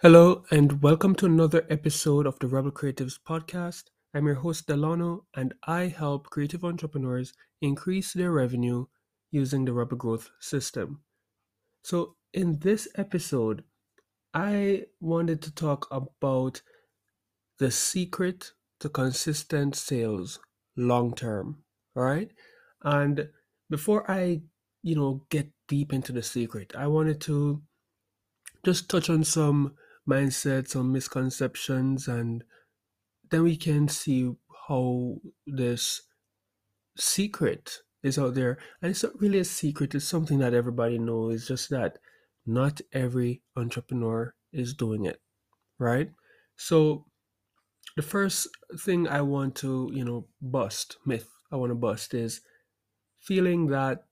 Hello, and welcome to another episode of the Rebel Creatives podcast. I'm your host, Delano, and I help creative entrepreneurs increase their revenue using the Rebel Growth System. So, in this episode, I wanted to talk about the secret to consistent sales long term, all right? And before I, you know, get deep into the secret, I wanted to just touch on some mindsets, some misconceptions, and then we can see how this secret is out there. And it's not really a secret, it's something that everybody knows. It's just that not every entrepreneur is doing it, right? So the first thing I want to, you know, bust, myth I want to bust is feeling that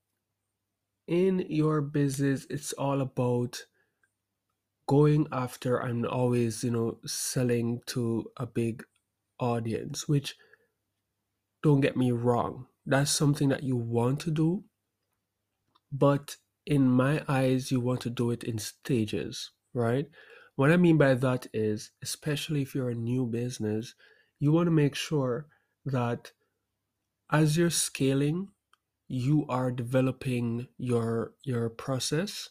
in your business it's all about going after and always, you know, selling to a big audience, which don't get me wrong, that's something that you want to do, but in my eyes, you want to do it in stages, right? What I mean by that is, especially if you're a new business, you want to make sure that as you're scaling, you are developing your your process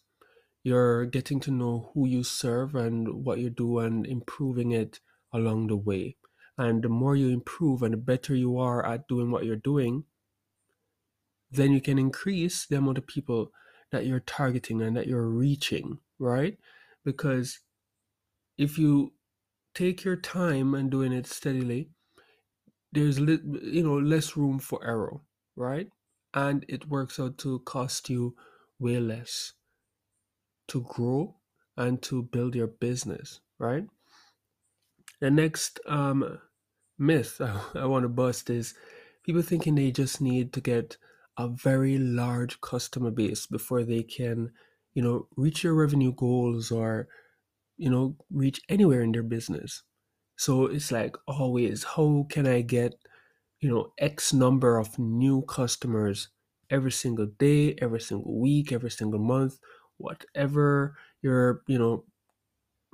you're getting to know who you serve and what you do and improving it along the way. And the more you improve and the better you are at doing what you're doing, then you can increase the amount of people that you're targeting and that you're reaching, right? Because if you take your time and doing it steadily, there's you know less room for error, right? And it works out to cost you way less to grow and to build your business, right? The next um, myth I, I want to bust is people thinking they just need to get a very large customer base before they can, you know, reach your revenue goals or, you know, reach anywhere in their business. So it's like always, how can I get, you know, X number of new customers every single day, every single week, every single month? whatever your you know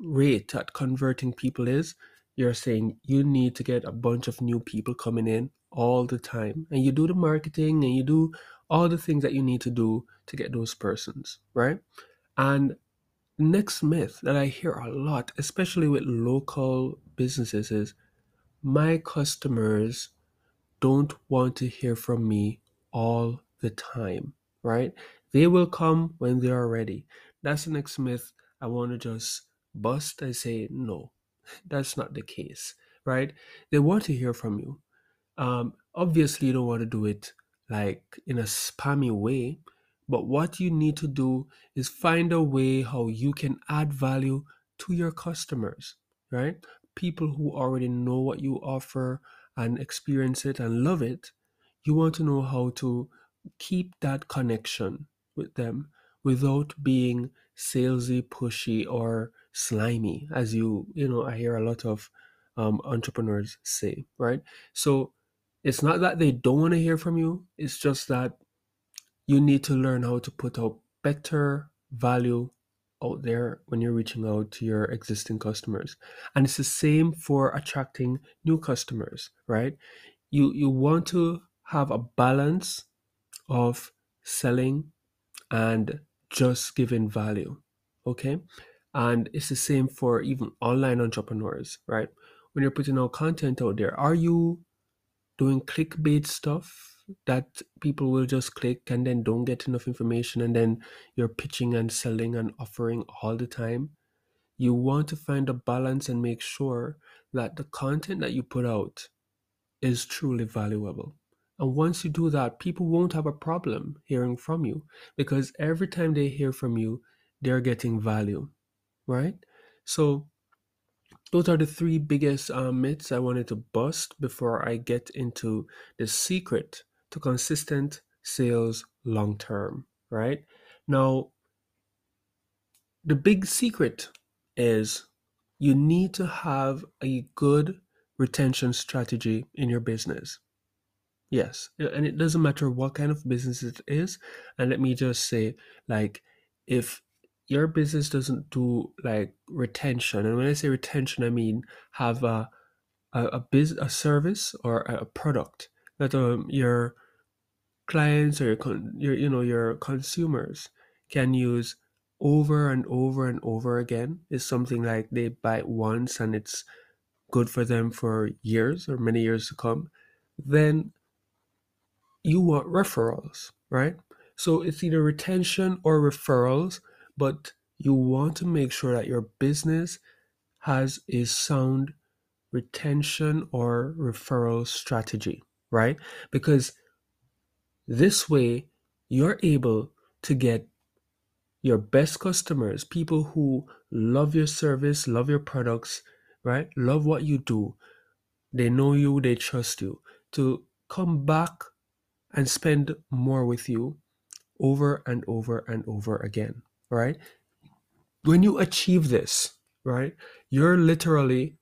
rate at converting people is you're saying you need to get a bunch of new people coming in all the time and you do the marketing and you do all the things that you need to do to get those persons right and next myth that i hear a lot especially with local businesses is my customers don't want to hear from me all the time right they will come when they are ready. That's the next myth I want to just bust. I say, no, that's not the case, right? They want to hear from you. Um, obviously, you don't want to do it like in a spammy way, but what you need to do is find a way how you can add value to your customers, right? People who already know what you offer and experience it and love it. You want to know how to keep that connection with them without being salesy, pushy, or slimy, as you you know I hear a lot of um, entrepreneurs say, right? So it's not that they don't want to hear from you; it's just that you need to learn how to put out better value out there when you're reaching out to your existing customers and it's the same for attracting new customers right you you want to have a balance of selling and just giving value. Okay. And it's the same for even online entrepreneurs, right? When you're putting out content out there, are you doing clickbait stuff that people will just click and then don't get enough information and then you're pitching and selling and offering all the time? You want to find a balance and make sure that the content that you put out is truly valuable. And once you do that, people won't have a problem hearing from you because every time they hear from you, they're getting value, right? So, those are the three biggest uh, myths I wanted to bust before I get into the secret to consistent sales long term, right? Now, the big secret is you need to have a good retention strategy in your business. Yes, and it doesn't matter what kind of business it is. And let me just say, like, if your business doesn't do like retention, and when I say retention, I mean have a a, a, biz, a service or a product that um, your clients or your, con- your you know your consumers can use over and over and over again is something like they buy it once and it's good for them for years or many years to come then you want referrals right? So it's either retention or referrals but you want to make sure that your business has a sound retention or referral strategy right? Because this way, you're able to get your best customers, people who love your service, love your products, right? Love what you do. They know you, they trust you to come back and spend more with you over and over and over again, right? When you achieve this, right, you're literally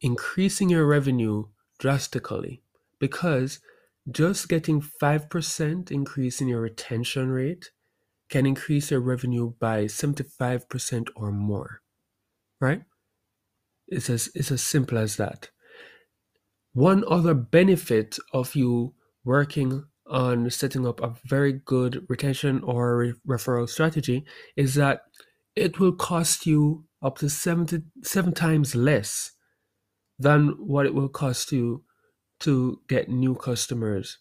increasing your revenue drastically because just getting 5% increase in your retention rate can increase your revenue by 75% or more, right? It's as, it's as simple as that. One other benefit of you working on setting up a very good retention or re- referral strategy is that it will cost you up to 70, seven times less than what it will cost you to get new customers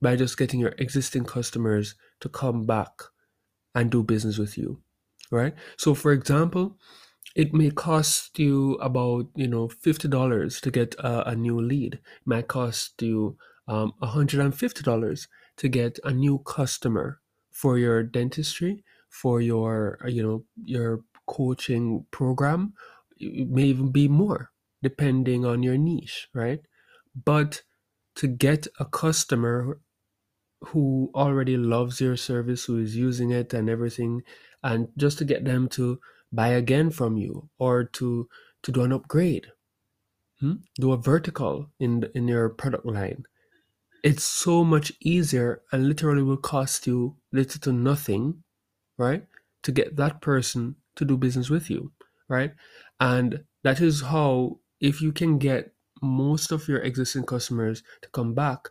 by just getting your existing customers to come back and do business with you right? So for example it may cost you about you know $50 to get a, a new lead. It might cost you um, $150 to get a new customer for your dentistry for your you know your coaching program. It may even be more depending on your niche right but to get a customer who already loves your service, who is using it and everything, and just to get them to buy again from you or to to do an upgrade, hmm? do a vertical in in your product line. It's so much easier and literally will cost you little to nothing, right? To get that person to do business with you, right? And that is how if you can get most of your existing customers to come back,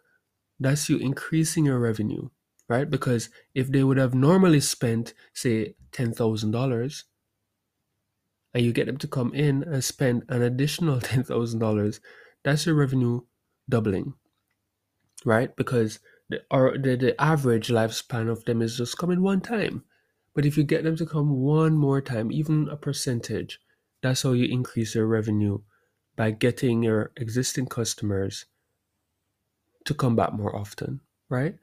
that's you increasing your revenue, right? Because if they would have normally spent, say, $10,000, and you get them to come in and spend an additional $10,000, that's your revenue doubling, right? Because the, or the, the average lifespan of them is just coming one time. But if you get them to come one more time, even a percentage, that's how you increase your revenue by getting your existing customers to come back more often, right?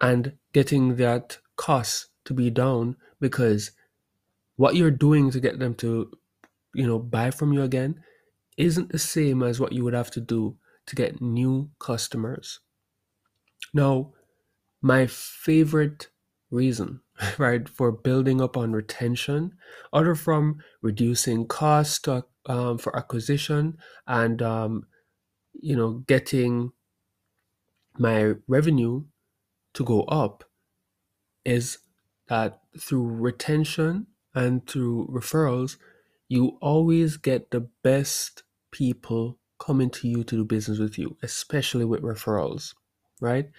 And getting that cost to be down because what you're doing to get them to, you know, buy from you again isn't the same as what you would have to do to get new customers. Now, my favorite reason, right, for building up on retention, other from reducing cost um, for acquisition and um, you know getting my revenue to go up is that through retention and through referrals you always get the best people coming to you to do business with you especially with referrals right?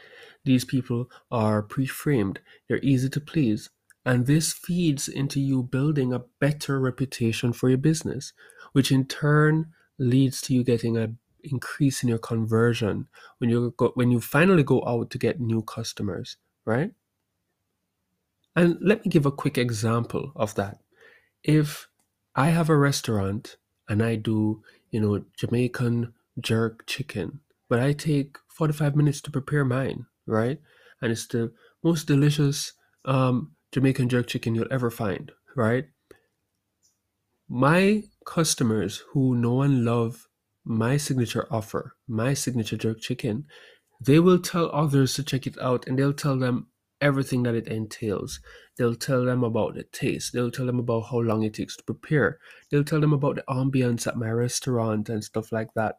These people are pre-framed. They're easy to please. And this feeds into you building a better reputation for your business which in turn leads to you getting an increase in your conversion when you go when you finally go out to get new customers right? And let me give a quick example of that. If i have a restaurant and i do you know jamaican jerk chicken but i take 45 minutes to prepare mine right and it's the most delicious um, jamaican jerk chicken you'll ever find right my customers who know and love my signature offer, my signature jerk chicken, they will tell others to check it out and they'll tell them everything that it entails. They'll tell them about the taste. They'll tell them about how long it takes to prepare. They'll tell them about the ambience at my restaurant and stuff like that.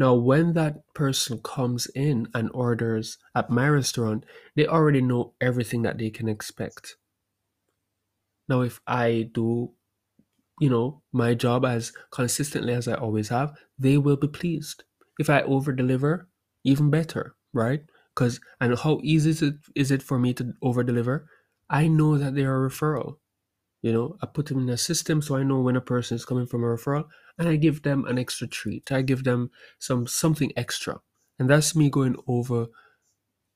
Now, when that person comes in and orders at my restaurant, they already know everything that they can expect. Now, if I do, you know, my job as consistently as I always have, they will be pleased. If I over deliver, even better, right? Because and how easy is it is it for me to over deliver? I know that they are a referral. You know, I put them in a system so I know when a person is coming from a referral and I give them an extra treat. I give them some something extra. And that's me going over,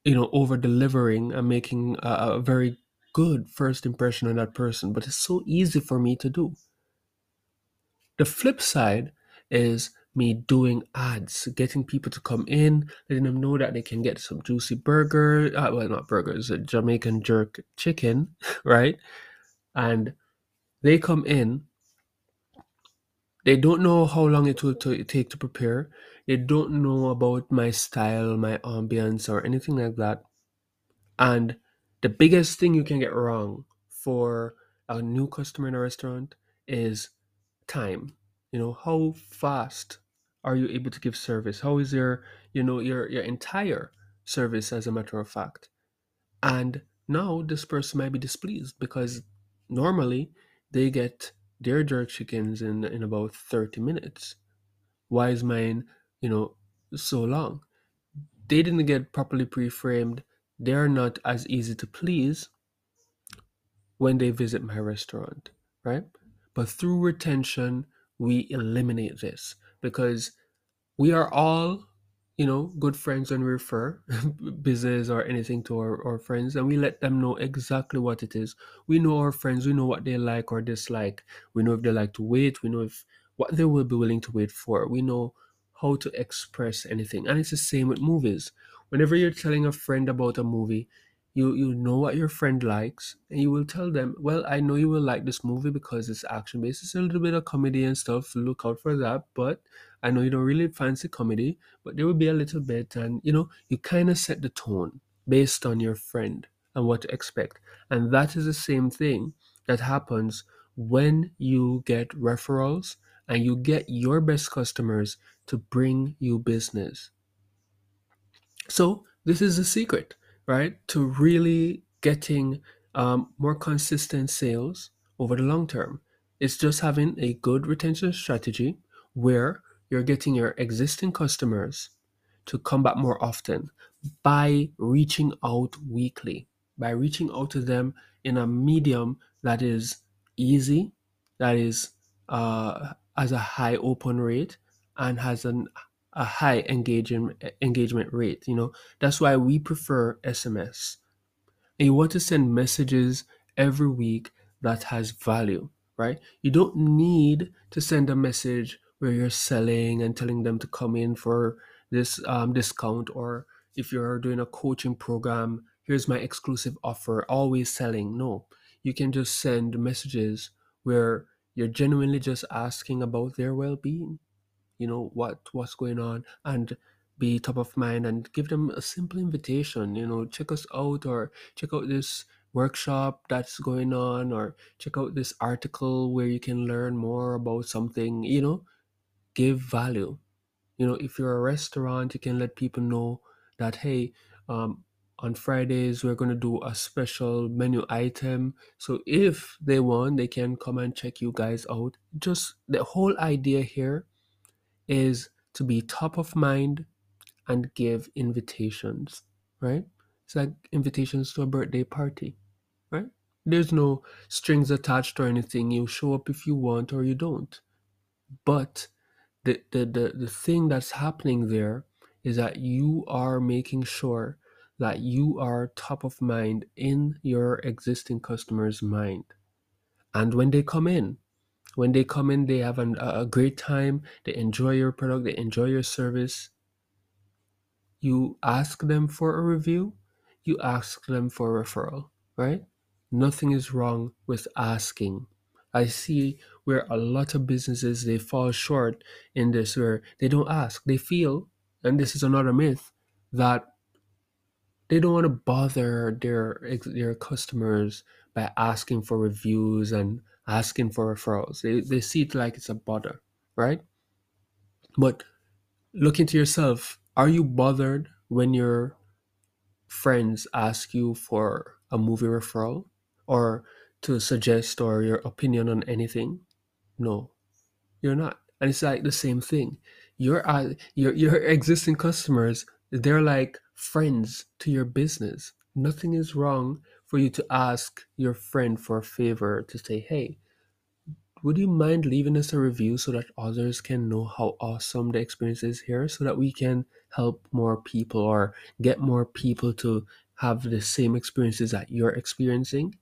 you know, over delivering and making a, a very good first impression on that person. But it's so easy for me to do. The flip side is me doing ads, getting people to come in, letting them know that they can get some juicy burger, uh, well, not burgers, a Jamaican jerk chicken, right? And they come in, they don't know how long it will to, take to prepare, they don't know about my style, my ambience, or anything like that. And the biggest thing you can get wrong for a new customer in a restaurant is time. You know, how fast are you able to give service? How is your, you know, your your entire service as a matter of fact? And now this person might be displeased because normally they get their jerk chickens in in about 30 minutes. Why is mine, you know, so long? They didn't get properly pre-framed. They're not as easy to please when they visit my restaurant, right? But through retention, we eliminate this because we are all you know good friends we refer business or anything to our, our friends and we let them know exactly what it is. We know our friends we know what they like or dislike. We know if they like to wait we know if what they will be willing to wait for. We know how to express anything and it's the same with movies. Whenever you're telling a friend about a movie you you know what your friend likes and you will tell them well i know you will like this movie because it's action based it's a little bit of comedy and stuff. Look out for that but i know you don't really fancy comedy but there will be a little bit and you know you kind of set the tone based on your friend and what to expect. And that is the same thing that happens when you get referrals and you get your best customers to bring you business. So this is the secret right, to really getting um, more consistent sales over the long term. It's just having a good retention strategy where you're getting your existing customers to come back more often by reaching out weekly, by reaching out to them in a medium that is easy, that is uh, has a high open rate, and has an a high engagement engagement rate. You know, that's why we prefer SMS. And you want to send messages every week that has value, right? You don't need to send a message where you're selling and telling them to come in for this um, discount, or if you're doing a coaching program, here's my exclusive offer, always selling. No, you can just send messages where you're genuinely just asking about their well being you know what what's going on and be top of mind and give them a simple invitation you know check us out or check out this workshop that's going on or check out this article where you can learn more about something you know give value you know if you're a restaurant you can let people know that hey um, on fridays we're going to do a special menu item so if they want they can come and check you guys out just the whole idea here is to be top of mind and give invitations, right? It's like invitations to a birthday party, right? There's no strings attached or anything. You show up if you want or you don't. But the, the, the, the thing that's happening there is that you are making sure that you are top of mind in your existing customer's mind. And when they come in, when they come in, they have an, a great time. They enjoy your product. They enjoy your service. You ask them for a review. You ask them for a referral, right? Nothing is wrong with asking. I see where a lot of businesses they fall short in this where they don't ask. They feel, and this is another myth, that they don't want to bother their their customers by asking for reviews and asking for referrals. They, they see it like it's a bother, right? But look into yourself. Are you bothered when your friends ask you for a movie referral or to suggest or your opinion on anything? No, you're not. And it's like the same thing. Your uh, your your existing customers, they're like friends to your business. Nothing is wrong for you to ask your friend for a favor to say, "Hey, would you mind leaving us a review so that others can know how awesome the experience is here so that we can help more people or get more people to have the same experiences that you're experiencing?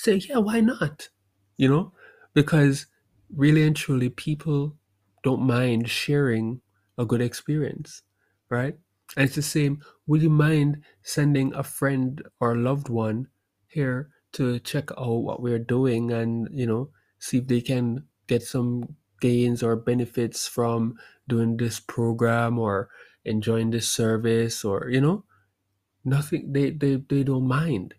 Say, yeah, why not? You know, because really and truly, people don't mind sharing a good experience, right? And it's the same. Would you mind sending a friend or a loved one here to check out what we're doing and, you know, see if they can get some gains or benefits from doing this program or enjoying this service or, you know, nothing, they, they, they don't mind.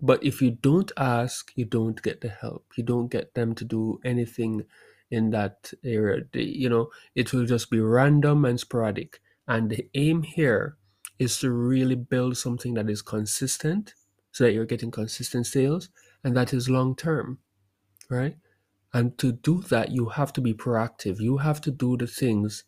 But if you don't ask, you don't get the help. You don't get them to do anything in that area. They, you know, it will just be random and sporadic. And the aim here is to really build something that is consistent so that you're getting consistent sales and that is long term, right? And to do that, you have to be proactive. You have to do the things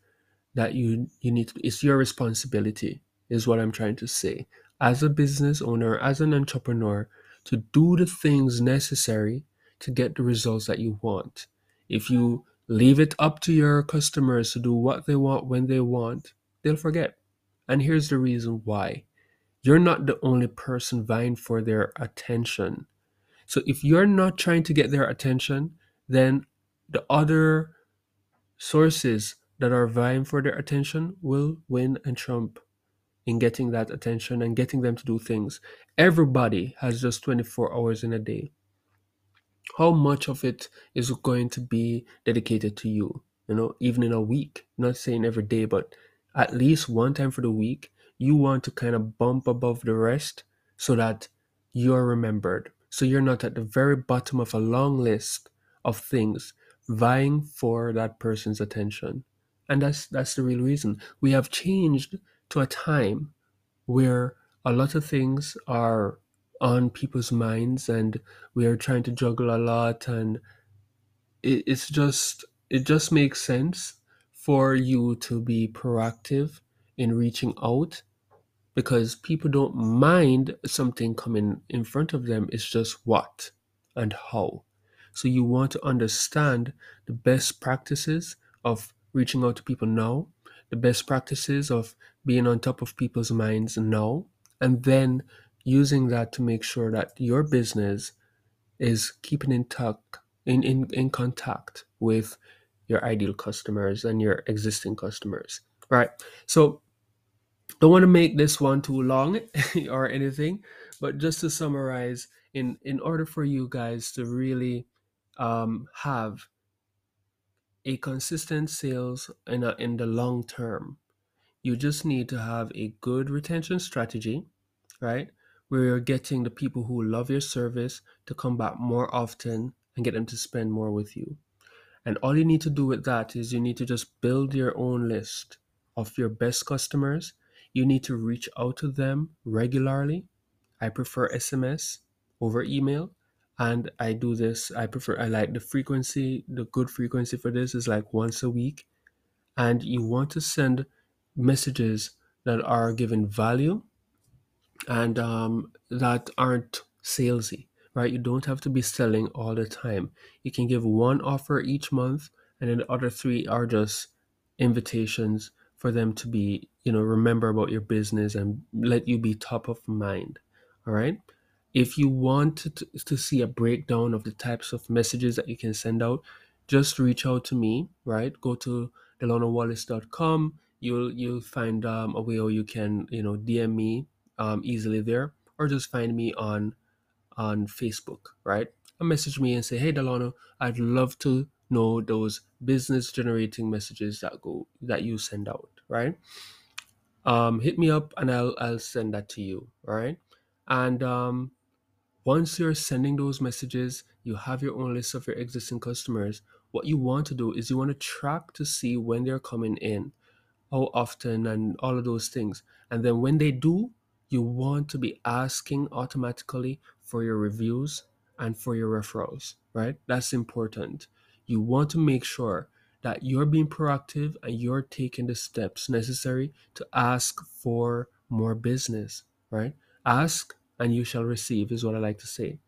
that you you need to, it's your responsibility is what i'm trying to say as a business owner as an entrepreneur to do the things necessary to get the results that you want. If you leave it up to your customers to do what they want when they want they'll forget. And here's the reason why. You're not the only person vying for their attention. So if you're not trying to get their attention then the other sources that are vying for their attention will win and trump in getting that attention and getting them to do things. Everybody has just 24 hours in a day. How much of it is going to be dedicated to you? You know, even in a week, not saying every day, but at least one time for the week, you want to kind of bump above the rest so that you're remembered. So you're not at the very bottom of a long list of things vying for that person's attention and that's that's the real reason we have changed to a time where a lot of things are on people's minds and we are trying to juggle a lot and it, it's just it just makes sense for you to be proactive in reaching out because people don't mind something coming in front of them. It's just what and how. So you want to understand the best practices of reaching out to people now, the best practices of being on top of people's minds now, and then using that to make sure that your business is keeping in touch in, in, in contact with your ideal customers and your existing customers. Right. So don't want to make this one too long or anything, but just to summarize, in in order for you guys to really um, have a consistent sales in, a, in the long term, you just need to have a good retention strategy, right? Where you're getting the people who love your service to come back more often and get them to spend more with you. And all you need to do with that is you need to just build your own list of your best customers. You need to reach out to them regularly. I prefer SMS over email and I do this. I prefer. I like the frequency. The good frequency for this is like once a week, and you want to send messages that are giving value and um, that aren't salesy. Right? You don't have to be selling all the time. You can give one offer each month, and then the other three are just invitations for them to be, you know, remember about your business and let you be top of mind. All right. If you want to, to see a breakdown of the types of messages that you can send out, just reach out to me, right? Go to delanowallace.com. You'll you'll find um, a way how you can you know DM me um, easily there, or just find me on on Facebook, right? Or message me and say, hey Delano, I'd love to know those business generating messages that go that you send out, right? Um, hit me up and I'll I'll send that to you, all right? And um, once you're sending those messages, you have your own list of your existing customers. What you want to do is you want to track to see when they're coming in. how often, and all of those things. And then when they do, you want to be asking automatically for your reviews and for your referrals, right? That's important. You want to make sure that you're being proactive and you're taking the steps necessary to ask for more business, right? Ask and you shall receive, is what I like to say.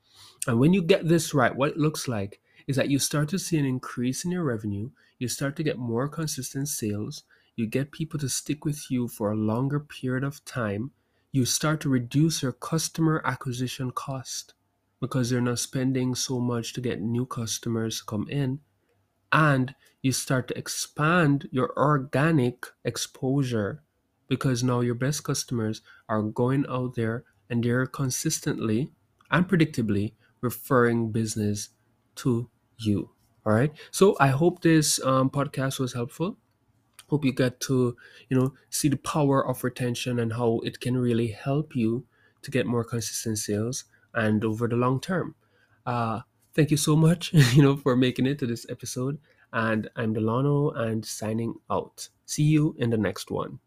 And when you get this right, what it looks like is that you start to see an increase in your revenue, you start to get more consistent sales, you get people to stick with you for a longer period of time, you start to reduce your customer acquisition cost because they're not spending so much to get new customers to come in. And you start to expand your organic exposure because now your best customers are going out there and they're consistently and predictably referring business to you. All right. So I hope this um, podcast was helpful. Hope you get to, you know, see the power of retention and how it can really help you to get more consistent sales and over the long term. Uh, thank you so much, you know, for making it to this episode. And I'm Delano and signing out. See you in the next one.